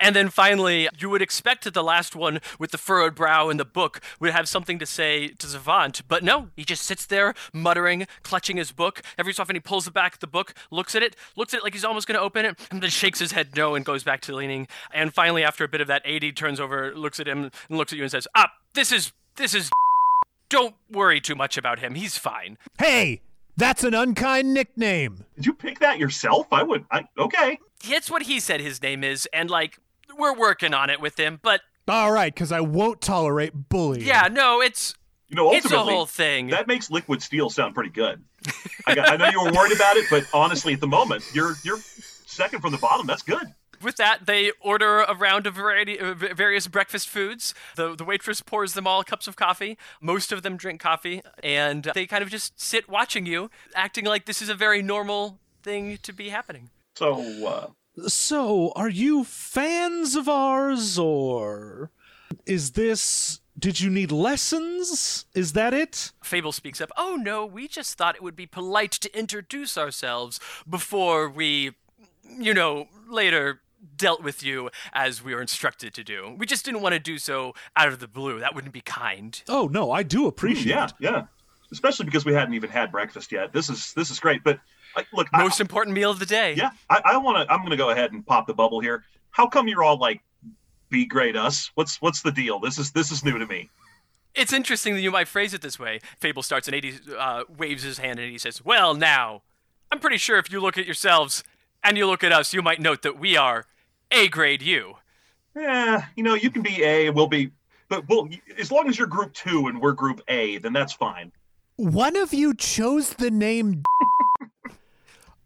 And then finally, you would expect that the last one with the furrowed brow in the book would have something to say to Savant, but no, he just sits there muttering, clutching his book. Every so often he pulls the back of the book, looks at it, looks at it like he's almost going to open it, and then shakes his head no and goes back to leaning. And finally, after a bit of that, AD turns over, looks at him, and looks at you and says, "Ah, this is this is. Don't worry too much about him. He's fine." hey, that's an unkind nickname. Did you pick that yourself? I would. I okay. It's what he said his name is, and like we're working on it with him, but All right, because I won't tolerate bullying. yeah, no, it's You know, it's a whole thing. that makes liquid steel sound pretty good. I, got, I know you were worried about it, but honestly, at the moment, you're you're second from the bottom. That's good. With that, they order a round of variety, uh, various breakfast foods. The, the waitress pours them all cups of coffee. Most of them drink coffee, and they kind of just sit watching you, acting like this is a very normal thing to be happening. So, uh, So, are you fans of ours, or is this. Did you need lessons? Is that it? Fable speaks up. Oh no, we just thought it would be polite to introduce ourselves before we, you know, later dealt with you as we were instructed to do. We just didn't want to do so out of the blue. That wouldn't be kind. Oh, no, I do mm, appreciate yeah, yeah. Especially because we hadn't even had breakfast yet. This is this is great. But like, look, I- Most important meal of the day. yeah, I, I want to. I'm going to go ahead and pop the bubble here. How come you're all like, "Be great, us"? What's what's the deal? This is this is new to me. It's interesting that you might phrase it this way. Fable starts and AD uh, waves his hand and he says, Well, now, I'm pretty sure if you look at yourselves and you look at us, you might note that we are A grade U. Yeah, you know, you can be A, and we'll be, but we'll as long as you're Group Two and we're Group A, then that's fine. One of you chose the name.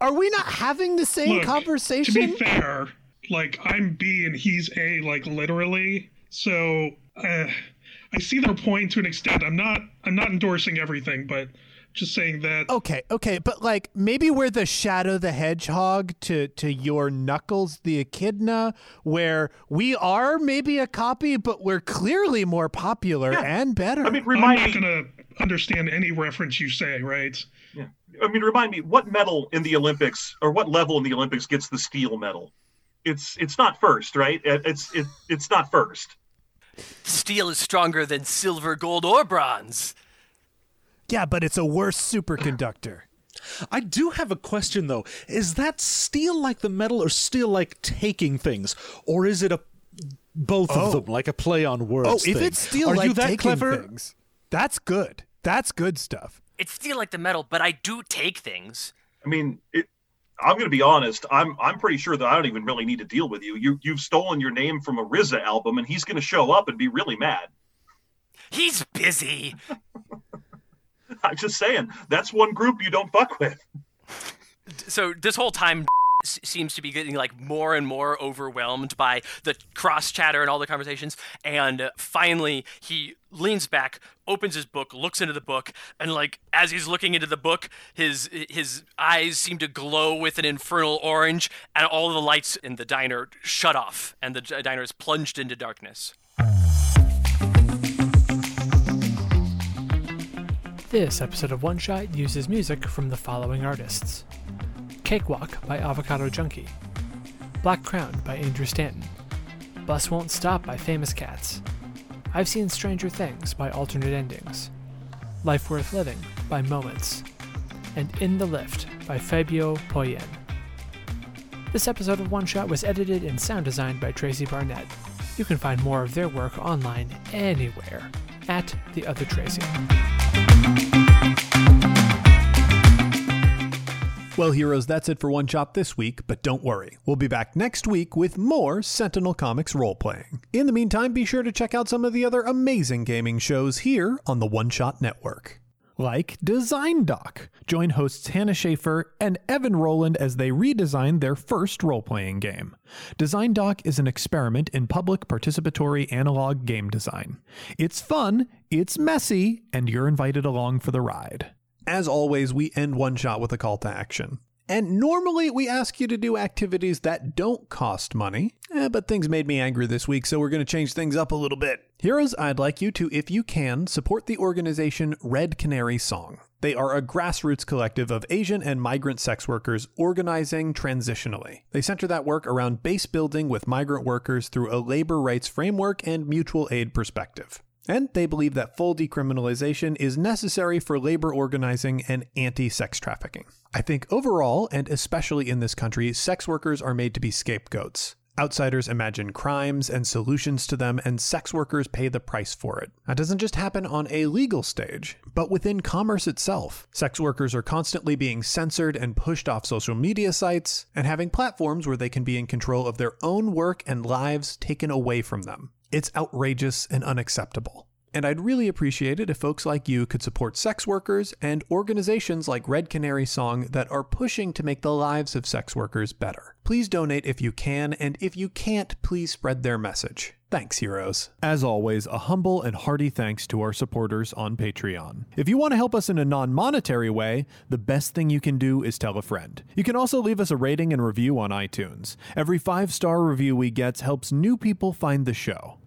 Are we not having the same Look, conversation? To be fair, like I'm B and he's A, like literally. So uh, I see their point to an extent. I'm not. I'm not endorsing everything, but just saying that. Okay, okay, but like maybe we're the Shadow the Hedgehog to to your Knuckles the Echidna, where we are maybe a copy, but we're clearly more popular Yeah. and better. I mean, remind I'm not me. gonna understand any reference you say, right? Yeah. I mean, remind me what medal in the Olympics or what level in the Olympics gets the steel medal? It's it's not first, right? It's it, it's not first. Steel is stronger than silver, gold, or bronze. Yeah, but it's a worse superconductor. I do have a question though. Is that steel like the metal or steel like taking things? Or is it a both oh. of them, like a play on words? Oh, thing? if it's steel Are like you that taking clever? things, that's good. That's good stuff. It's steel like the metal, but I do take things. I mean, it, I'm going to be honest. I'm I'm pretty sure that I don't even really need to deal with you. You you've stolen your name from a RZA album, and he's going to show up and be really mad. He's busy. I'm just saying that's one group you don't fuck with. So this whole time seems to be getting like more and more overwhelmed by the cross chatter and all the conversations. And uh, finally he leans back opens his book looks into the book and like as he's looking into the book his his eyes seem to glow with an infernal orange and all the lights in the diner shut off and the diner is plunged into darkness. This episode of One Shot uses music from the following artists Cakewalk by Avocado Junkie, Black Crown by Andrew Stanton, Bus Won't Stop by Famous Cats, I've Seen Stranger Things by Alternate Endings, Life Worth Living by Moments, and In the Lift by Fabio Poyen. This episode of One Shot was edited and sound designed by Tracy Barnett. You can find more of their work online anywhere at The Other Tracy. Well, heroes, that's it for One Shot this week, but don't worry. We'll be back next week with more Sentinel Comics role playing. In the meantime, be sure to check out some of the other amazing gaming shows here on the One Shot Network. Like Design Doc. Join hosts Hannah Shaffer and Evan Rowland as they redesign their first role playing game. Design Doc is an experiment in public participatory analog game design. It's fun, it's messy, and you're invited along for the ride. As always, we end one shot with a call to action. And normally we ask you to do activities that don't cost money, eh, but things made me angry this week, so we're going to change things up a little bit. Heroes, I'd like you to, if you can, support the organization Red Canary Song. They are a grassroots collective of Asian and migrant sex workers organizing transitionally. They center that work around base building with migrant workers through a labor rights framework and mutual aid perspective. And they believe that full decriminalization is necessary for labor organizing and anti sex trafficking. I think overall, and especially in this country, sex workers are made to be scapegoats. Outsiders imagine crimes and solutions to them, and sex workers pay the price for it. That doesn't just happen on a legal stage, but within commerce itself. Sex workers are constantly being censored and pushed off social media sites, and having platforms where they can be in control of their own work and lives taken away from them. It's outrageous and unacceptable. And I'd really appreciate it if folks like you could support sex workers and organizations like Red Canary Song that are pushing to make the lives of sex workers better. Please donate if you can, and if you can't, please spread their message. Thanks, heroes. As always, a humble and hearty thanks to our supporters on Patreon. If you want to help us in a non monetary way, the best thing you can do is tell a friend. You can also leave us a rating and review on iTunes. Every five star review we get helps new people find the show.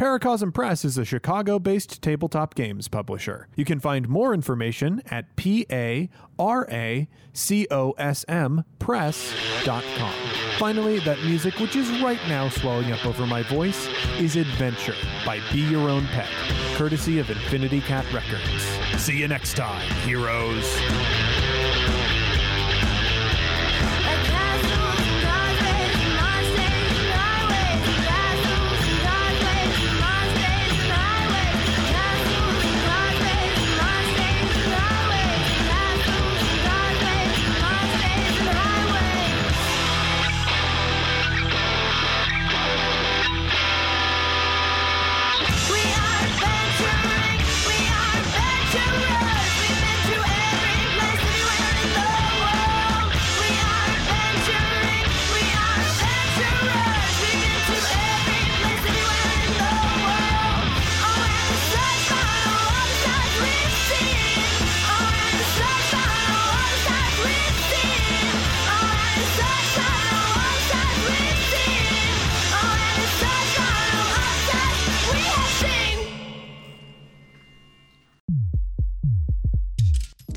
Paracosm Press is a Chicago based tabletop games publisher. You can find more information at p a r a c o s m press.com. Finally, that music, which is right now swelling up over my voice, is Adventure by Be Your Own Pet, courtesy of Infinity Cat Records. See you next time, heroes.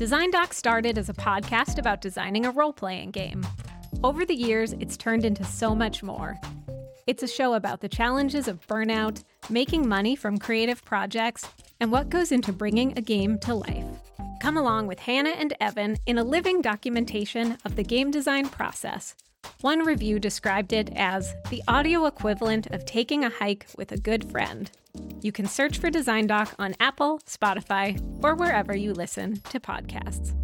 Design Doc started as a podcast about designing a role playing game. Over the years, it's turned into so much more. It's a show about the challenges of burnout, making money from creative projects, and what goes into bringing a game to life. Come along with Hannah and Evan in a living documentation of the game design process. One review described it as the audio equivalent of taking a hike with a good friend. You can search for Design Doc on Apple, Spotify, or wherever you listen to podcasts.